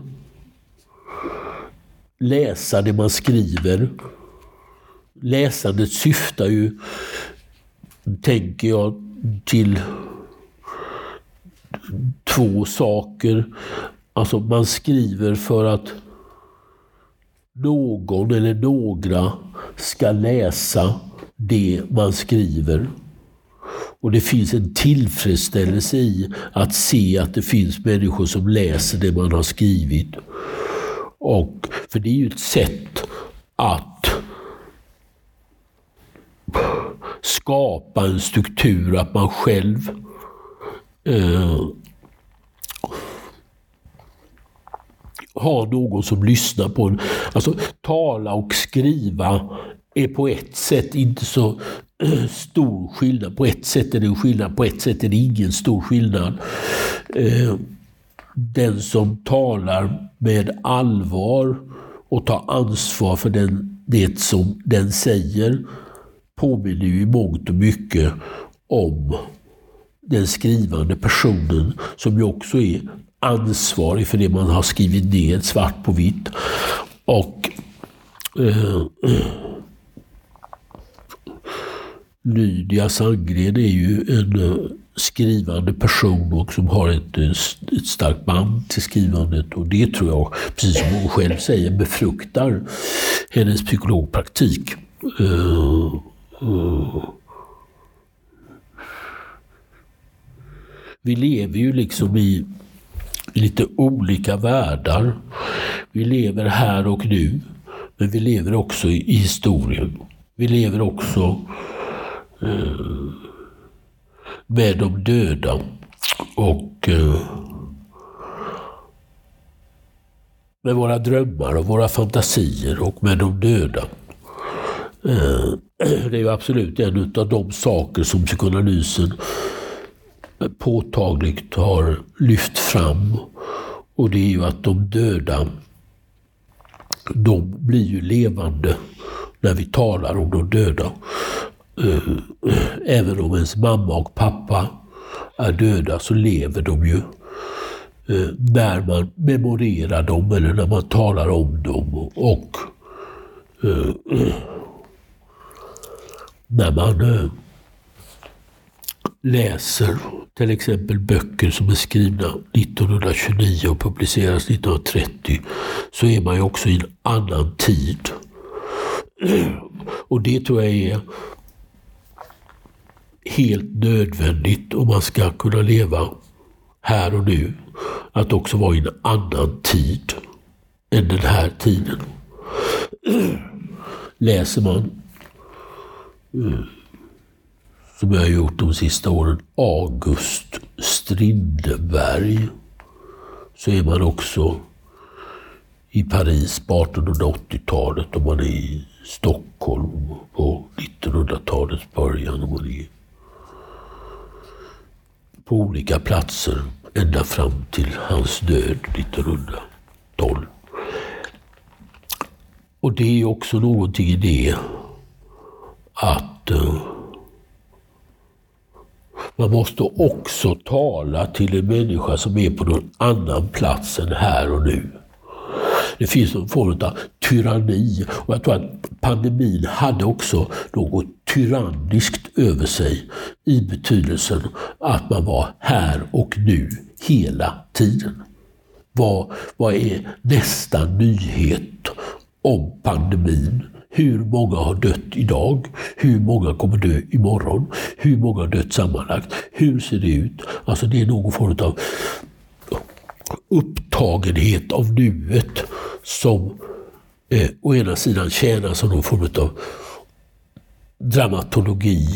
läsa det man skriver. Läsandet syftar ju, tänker jag, till två saker. Alltså man skriver för att någon eller några ska läsa det man skriver. Och det finns en tillfredsställelse i att se att det finns människor som läser det man har skrivit. Och, för det är ju ett sätt att skapa en struktur, att man själv eh, någon som lyssnar på en. Alltså tala och skriva är på ett sätt inte så eh, stor skillnad. På ett sätt är det en skillnad, på ett sätt är det ingen stor skillnad. Eh, den som talar med allvar och tar ansvar för den, det som den säger påminner ju i mångt och mycket om den skrivande personen som ju också är ansvarig för det man har skrivit ner svart på vitt. Och eh, Lydia Sandgren är ju en eh, skrivande person och som har ett, eh, ett starkt band till skrivandet. Och det tror jag, precis som hon själv säger, befruktar hennes psykologpraktik. Uh, uh. Vi lever ju liksom i lite olika världar. Vi lever här och nu, men vi lever också i historien. Vi lever också eh, med de döda. Och eh, med våra drömmar och våra fantasier och med de döda. Eh, det är ju absolut en av de saker som psykoanalysen Eh, påtagligt har lyft fram. Och det är ju att de döda, de blir ju levande när vi talar om de döda. Eh, även om ens mamma och pappa är döda så lever de ju eh, när man memorerar dem eller när man talar om dem. Och när man läser till exempel böcker som är skrivna 1929 och publiceras 1930 så är man ju också i en annan tid. Och det tror jag är helt nödvändigt om man ska kunna leva här och nu. Att också vara i en annan tid än den här tiden. Läser man, eh, som jag har gjort de sista åren, August Strindberg, så är man också i Paris på 1880-talet och man är i Stockholm på 1900-talets början och man är på olika platser ända fram till hans död 1912. och det är också någonting i det att uh, man måste också tala till en människa som är på någon annan plats än här och nu. Det finns en form av tyranni och jag tror att pandemin hade också något tyranniskt över sig i betydelsen att man var här och nu hela tiden. Vad, vad är nästa nyhet om pandemin? Hur många har dött idag? Hur många kommer dö imorgon? Hur många har dött sammanlagt? Hur ser det ut? Alltså det är någon form av upptagenhet av nuet som eh, å ena sidan tjänar som någon form av dramatologi.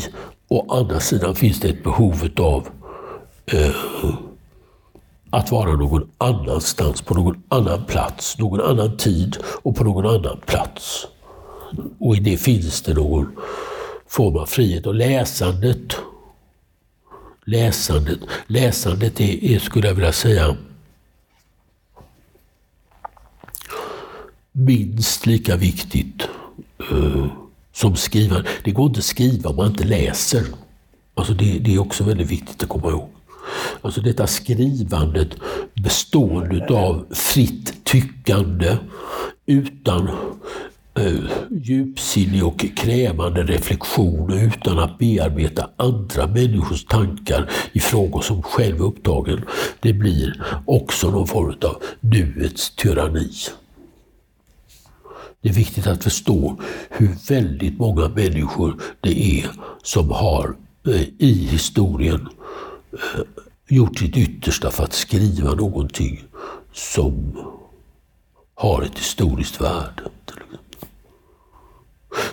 Å andra sidan finns det ett behov av eh, att vara någon annanstans, på någon annan plats, någon annan tid och på någon annan plats. Och i det finns det någon form av frihet. Och läsandet, läsandet, läsandet är, är skulle jag vilja säga, minst lika viktigt uh, som skrivande. Det går inte att skriva om man inte läser. Alltså det, det är också väldigt viktigt att komma ihåg. Alltså detta skrivandet bestående av fritt tyckande utan Eh, djupsinnig och krävande reflektion utan att bearbeta andra människors tankar i frågor som själv är upptagen. Det blir också någon form av nuets tyranni. Det är viktigt att förstå hur väldigt många människor det är som har eh, i historien eh, gjort sitt yttersta för att skriva någonting som har ett historiskt värde.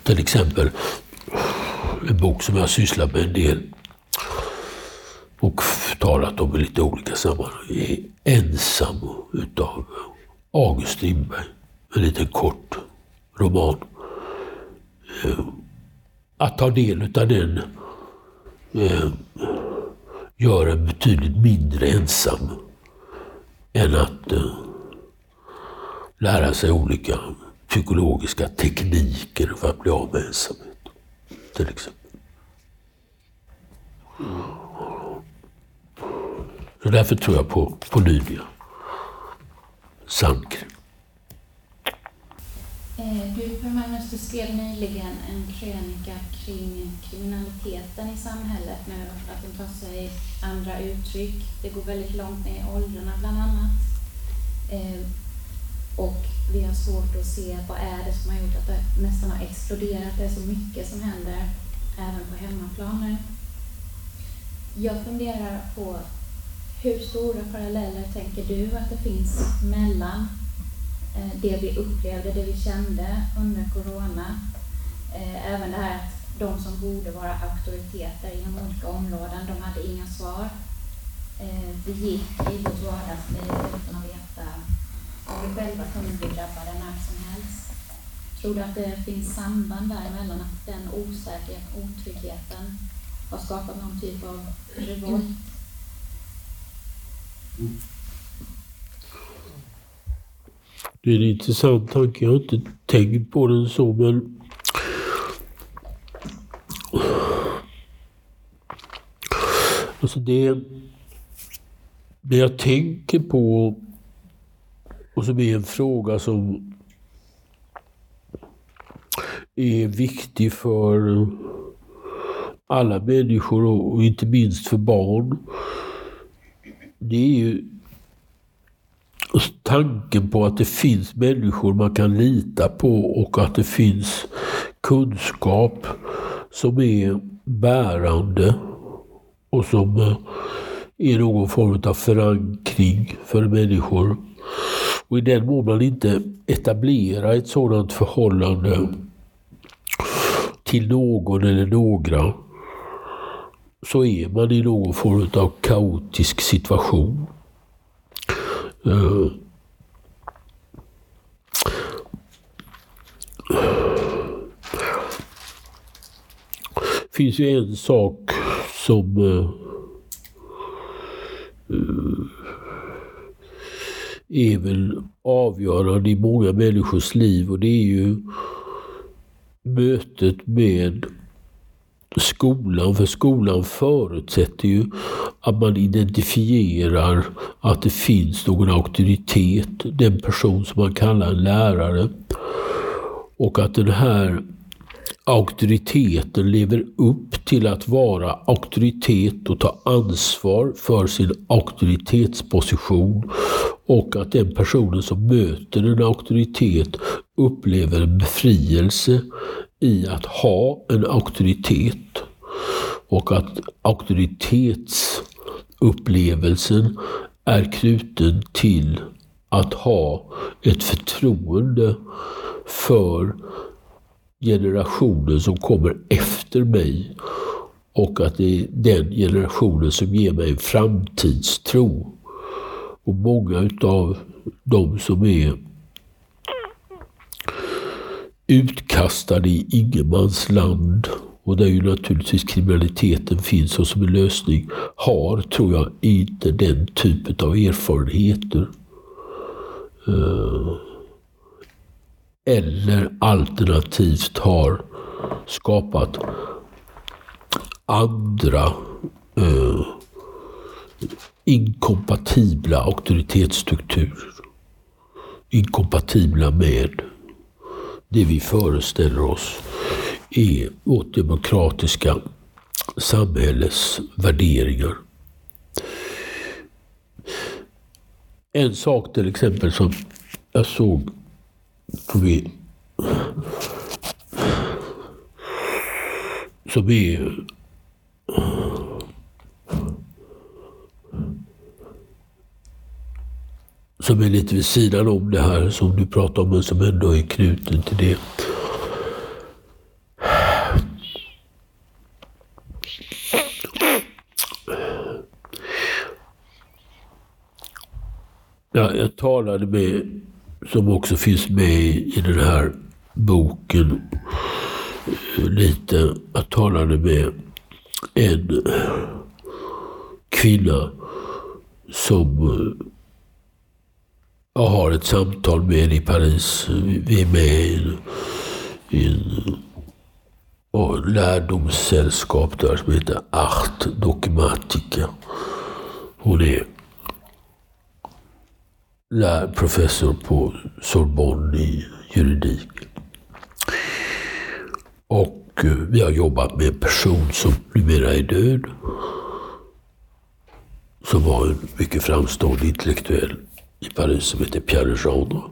Till exempel en bok som jag sysslar med en del och talat om i lite olika sammanhang är Ensam utav August Strindberg. En liten kort roman. Eh, att ta del av den eh, gör en betydligt mindre ensam än att eh, lära sig olika psykologiska tekniker för att bli av med ensamhet. Till exempel. Så därför tror jag på, på Lydia Sandgren. Eh, du Per Magnus, du skrev nyligen en krönika kring kriminaliteten i samhället nu, att den tar sig andra uttryck. Det går väldigt långt ner i åldrarna bland annat. Eh, och vi har svårt att se vad är det som har gjort att det nästan har exploderat. Det är så mycket som händer även på hemmaplan nu. Jag funderar på hur stora paralleller tänker du att det finns mellan eh, det vi upplevde, det vi kände under corona. Eh, även det här att de som borde vara auktoriteter inom olika områden, de hade inga svar. Eh, vi gick i vårt vardagsliv utan att veta vi själva kunde bli drabbade när som helst. Tror du att det finns samband däremellan, att den osäkerheten, otryggheten har skapat någon typ av revolt? Mm. Det är en intressant tanke. Jag har inte tänkt på den så men Alltså det, det jag tänker på och som är en fråga som är viktig för alla människor och inte minst för barn. Det är ju tanken på att det finns människor man kan lita på och att det finns kunskap som är bärande och som är någon form av förankring för människor. Och i den mån man inte etablerar ett sådant förhållande till någon eller några så är man i någon form av kaotisk situation. Det finns ju en sak som eh, eh, är väl avgörande i många människors liv och det är ju mötet med skolan. För skolan förutsätter ju att man identifierar att det finns någon auktoritet, den person som man kallar en lärare. Och att den här auktoriteten lever upp till att vara auktoritet och ta ansvar för sin auktoritetsposition och att den personen som möter en auktoritet upplever en befrielse i att ha en auktoritet och att auktoritetsupplevelsen är knuten till att ha ett förtroende för generationen som kommer efter mig och att det är den generationen som ger mig en framtidstro. Och många utav de som är utkastade i ingenmansland och där ju naturligtvis kriminaliteten finns och som en lösning har, tror jag, inte den typen av erfarenheter. Uh, eller alternativt har skapat andra eh, inkompatibla auktoritetsstrukturer. Inkompatibla med det vi föreställer oss är vårt demokratiska samhälles värderingar. En sak till exempel som jag såg vi, som är som är lite vid sidan om det här som du pratar om, men som ändå är knuten till det. Ja, jag talade med, som också finns med i den här boken, lite, jag talade med en kvinna som jag har ett samtal med i Paris. Vi är med i, i en och lärdomssällskap där som heter Art Dogmatica. Hon är professor på Sorbonne i juridik. Och eh, vi har jobbat med en person som numera är död. Som var en mycket framstående intellektuell i Paris som heter Pierre Legendre.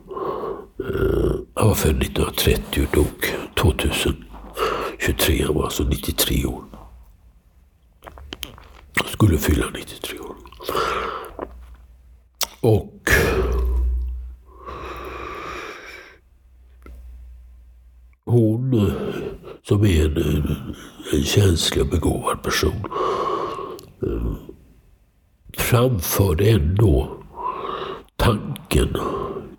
Eh, han var född 1930 och dog 2023. Han var alltså 93 år. Skulle fylla 93 år. Och som är en, en känslig och begåvad person. Eh, Framförde ändå tanken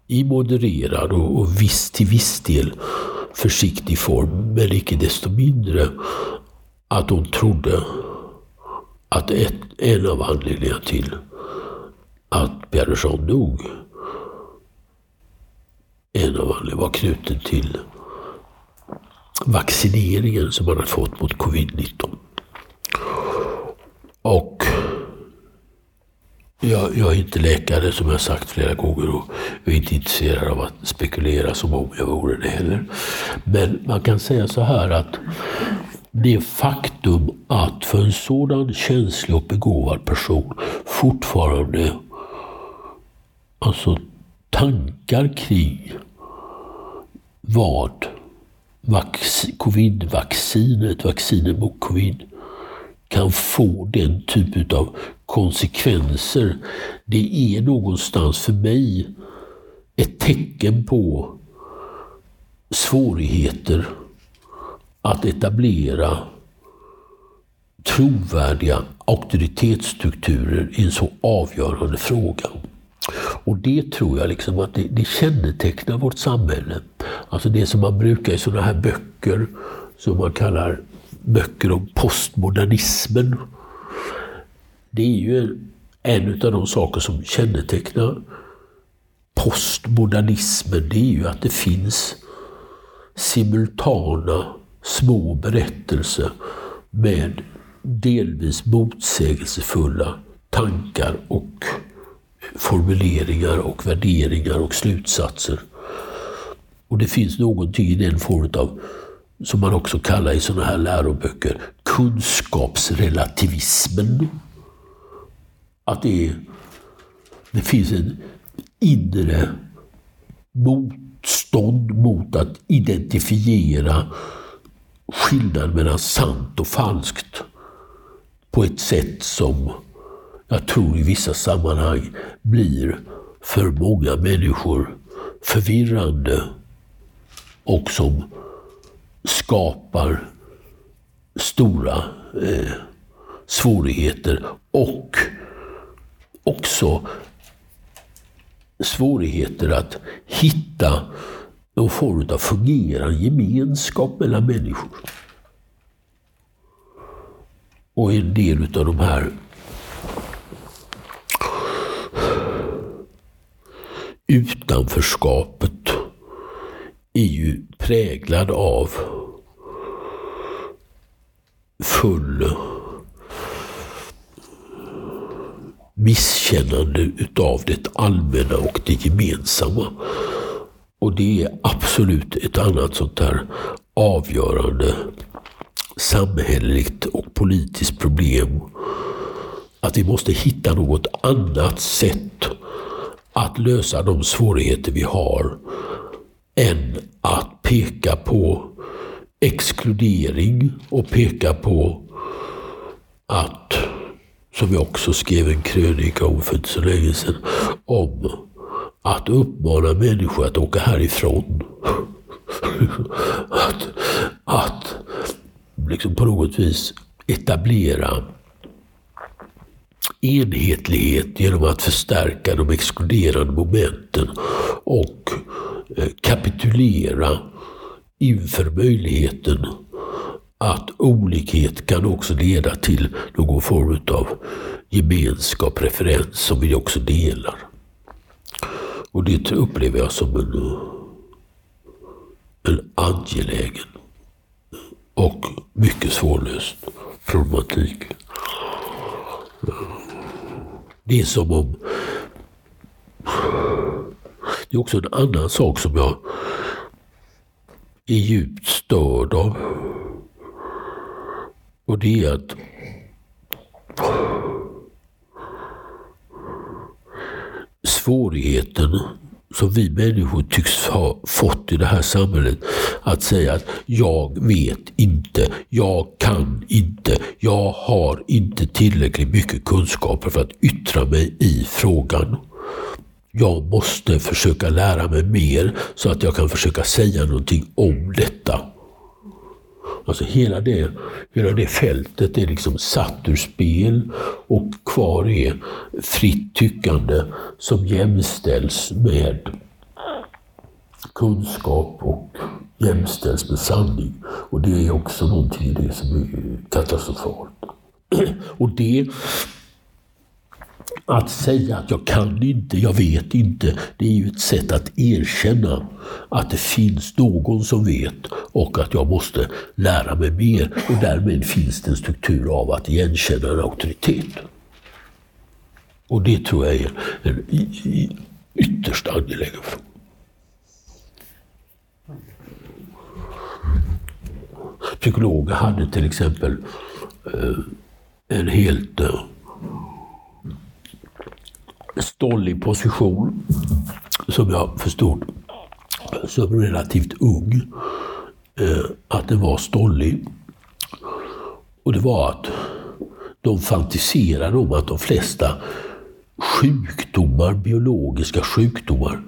i modererad och, och viss, till viss del försiktig form, men icke desto mindre att hon trodde att ett, en av anledningarna till att Pierre Jean dog, en av anledningarna var knuten till vaccineringen som man har fått mot covid-19. Och jag, jag, är inte läkare som jag sagt flera gånger och jag är inte intresserad av att spekulera som om jag vore det heller. Men man kan säga så här att det faktum att för en sådan känslig och begåvad person fortfarande alltså tankar kring vad covid-vaccinet, vaccinet mot covid, kan få den typen av konsekvenser. Det är någonstans för mig ett tecken på svårigheter att etablera trovärdiga auktoritetsstrukturer i en så avgörande fråga. Och det tror jag liksom att det, det kännetecknar vårt samhälle. Alltså det som man brukar i sådana här böcker som man kallar böcker om postmodernismen. Det är ju en av de saker som kännetecknar postmodernismen det är ju att det finns simultana små berättelser med delvis motsägelsefulla tankar och formuleringar och värderingar och slutsatser. Och det finns någonting i den form av, som man också kallar i sådana här läroböcker, kunskapsrelativismen. Att det, är, det finns en inre motstånd mot att identifiera skillnaden mellan sant och falskt på ett sätt som jag tror i vissa sammanhang blir för många människor förvirrande och som skapar stora eh, svårigheter och också svårigheter att hitta någon form av fungerande gemenskap mellan människor. Och en del av de här utanförskapet är ju präglad av full misskännande utav det allmänna och det gemensamma. Och det är absolut ett annat sånt där avgörande samhälleligt och politiskt problem. Att vi måste hitta något annat sätt att lösa de svårigheter vi har än att peka på exkludering och peka på att, som jag också skrev en krönika om för inte så länge sedan, om att uppmana människor att åka härifrån. att, att liksom på något vis etablera enhetlighet genom att förstärka de exkluderande momenten och eh, kapitulera inför möjligheten att olikhet kan också leda till någon form av gemenskap, referens som vi också delar. Och det upplever jag som en, en angelägen och mycket svårlöst problematik. Det är som om... Det är också en annan sak som jag är djupt störd av. Och det är att svårigheten som vi människor tycks ha fått i det här samhället. Att säga att jag vet inte, jag kan inte, jag har inte tillräckligt mycket kunskaper för att yttra mig i frågan. Jag måste försöka lära mig mer så att jag kan försöka säga någonting om detta. Alltså hela det, hela det fältet är liksom satt ur spel och kvar är fritt tyckande som jämställs med kunskap och jämställs med sanning. Och det är också någonting i det som är katastrofalt. Och det att säga att jag kan inte, jag vet inte, det är ju ett sätt att erkänna att det finns någon som vet och att jag måste lära mig mer. Och därmed finns det en struktur av att igenkänna en auktoritet. Och det tror jag är en ytterst angelägen fråga. Psykologer hade till exempel eh, en helt eh, stollig position som jag förstod som relativt ung eh, att den var stollig. Och det var att de fantiserade om att de flesta sjukdomar, biologiska sjukdomar,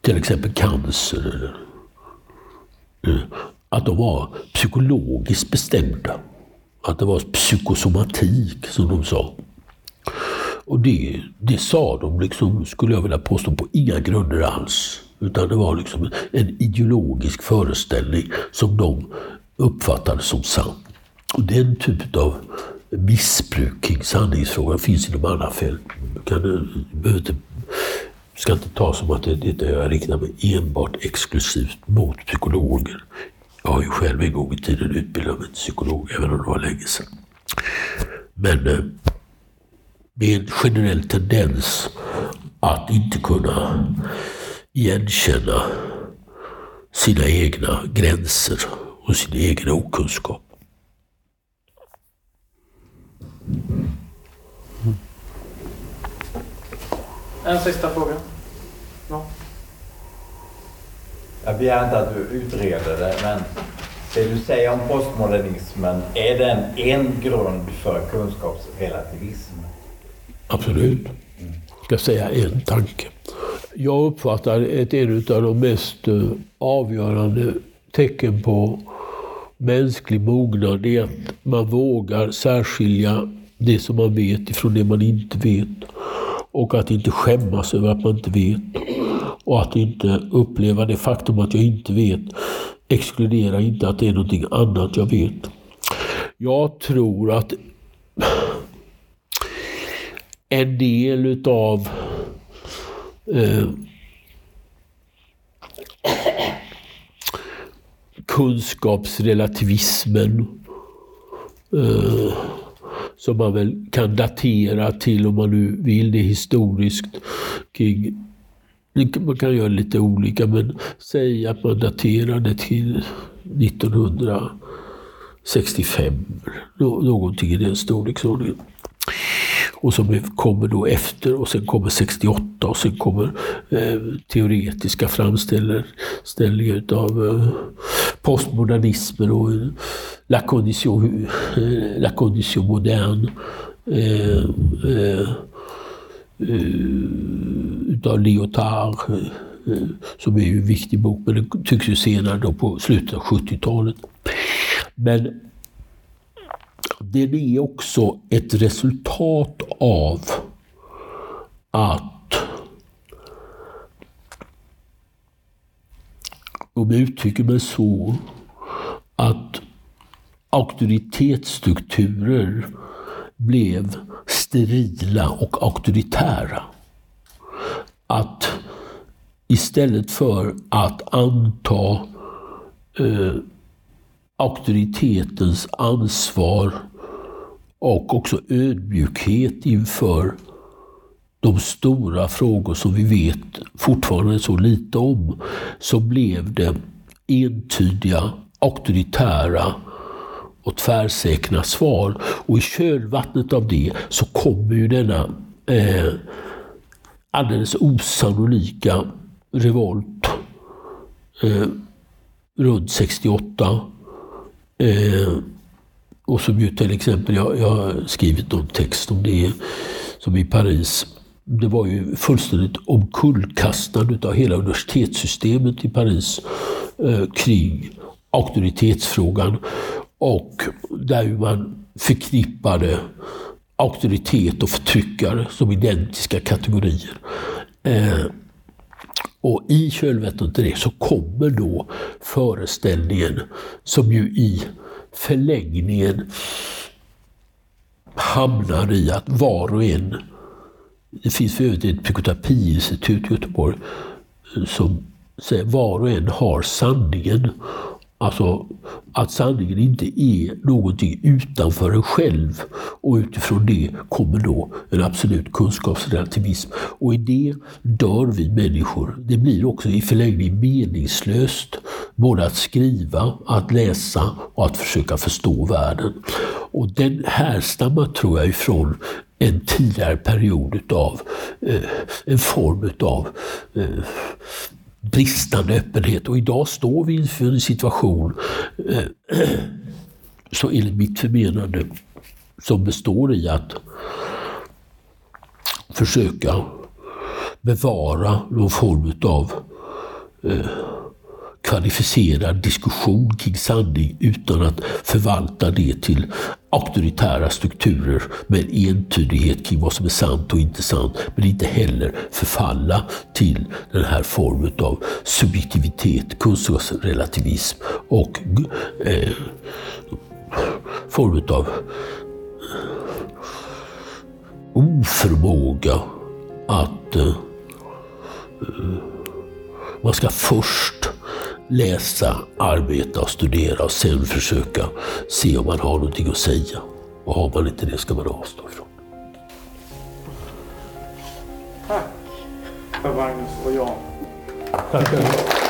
till exempel cancer, eh, att de var psykologiskt bestämda. Att det var psykosomatik, som de sa. Och det, det sa de, liksom, skulle jag vilja påstå, på inga grunder alls. Utan det var liksom en ideologisk föreställning som de uppfattade som sann. Och den typen av missbruk kring sanningsfrågan finns inom alla fält. Du kan, eh, behöver inte ska inte ta som att det, det jag riktar mig enbart exklusivt mot psykologer. Jag har ju själv en gång i tiden utbildat mig till psykolog, även om det var länge sedan. Men eh, är en generell tendens att inte kunna igenkänna sina egna gränser och sin egen okunskap. En sista fråga. Ja. Jag begär inte att du utreder det, men det du säger om postmodernismen, är den en grund för kunskapsrelativism? Absolut. Jag ska säga en tanke. Jag uppfattar ett en av de mest eh, avgörande tecken på mänsklig mognad är att man vågar särskilja det som man vet ifrån det man inte vet. Och att inte skämmas över att man inte vet. Och att inte uppleva det faktum att jag inte vet exkluderar inte att det är någonting annat jag vet. Jag tror att en del utav eh, kunskapsrelativismen eh, som man väl kan datera till, om man nu vill det historiskt, kring man kan göra lite olika, men säg att man daterar det till 1965. Någonting i den storleksordningen. Och som kommer då efter och sen kommer 68 och sen kommer eh, teoretiska framställningar utav eh, postmodernismen och eh, la, condition, eh, la condition moderne. Eh, eh, eh utav Lyotard, eh, eh, som är ju en viktig bok, men den tycks ju senare då på slutet av 70-talet. Men den är också ett resultat av att, om jag uttrycker mig så, att auktoritetsstrukturer blev sterila och auktoritära. Att istället för att anta eh, auktoritetens ansvar och också ödmjukhet inför de stora frågor som vi vet fortfarande så lite om, så blev det entydiga, auktoritära och tvärsäkra svar. Och i kölvattnet av det så kommer ju denna eh, alldeles osannolika revolt eh, runt 68 Eh, och som ju till exempel, jag, jag har skrivit någon text om det, som i Paris. Det var ju fullständigt omkullkastande av hela universitetssystemet i Paris eh, kring auktoritetsfrågan. Och där man förknippade auktoritet och förtryckare som identiska kategorier. Eh, och i kölvattnet till det så kommer då föreställningen som ju i förlängningen hamnar i att var och en, det finns för övrigt ett psykoterapiinstitut i Göteborg eh, som säger var och en har sanningen. Alltså att sanningen inte är någonting utanför en själv. Och utifrån det kommer då en absolut kunskapsrelativism. Och i det dör vi människor. Det blir också i förlängning meningslöst både att skriva, att läsa och att försöka förstå världen. Och den härstammar tror jag ifrån en tidigare period utav eh, en form utav eh, bristande öppenhet. Och idag står vi inför en situation, eh, så enligt mitt förmenande, som består i att försöka bevara någon form av eh, kvalificerad diskussion kring sanning utan att förvalta det till auktoritära strukturer med entydighet kring vad som är sant och inte sant. Men inte heller förfalla till den här formen av subjektivitet, kunskapsrelativism och eh, form av oförmåga att eh, Man ska först läsa, arbeta och studera och sen försöka se om man har någonting att säga. Och har man inte det ska man avstå ifrån. Tack för Magnus och Jan. Tack.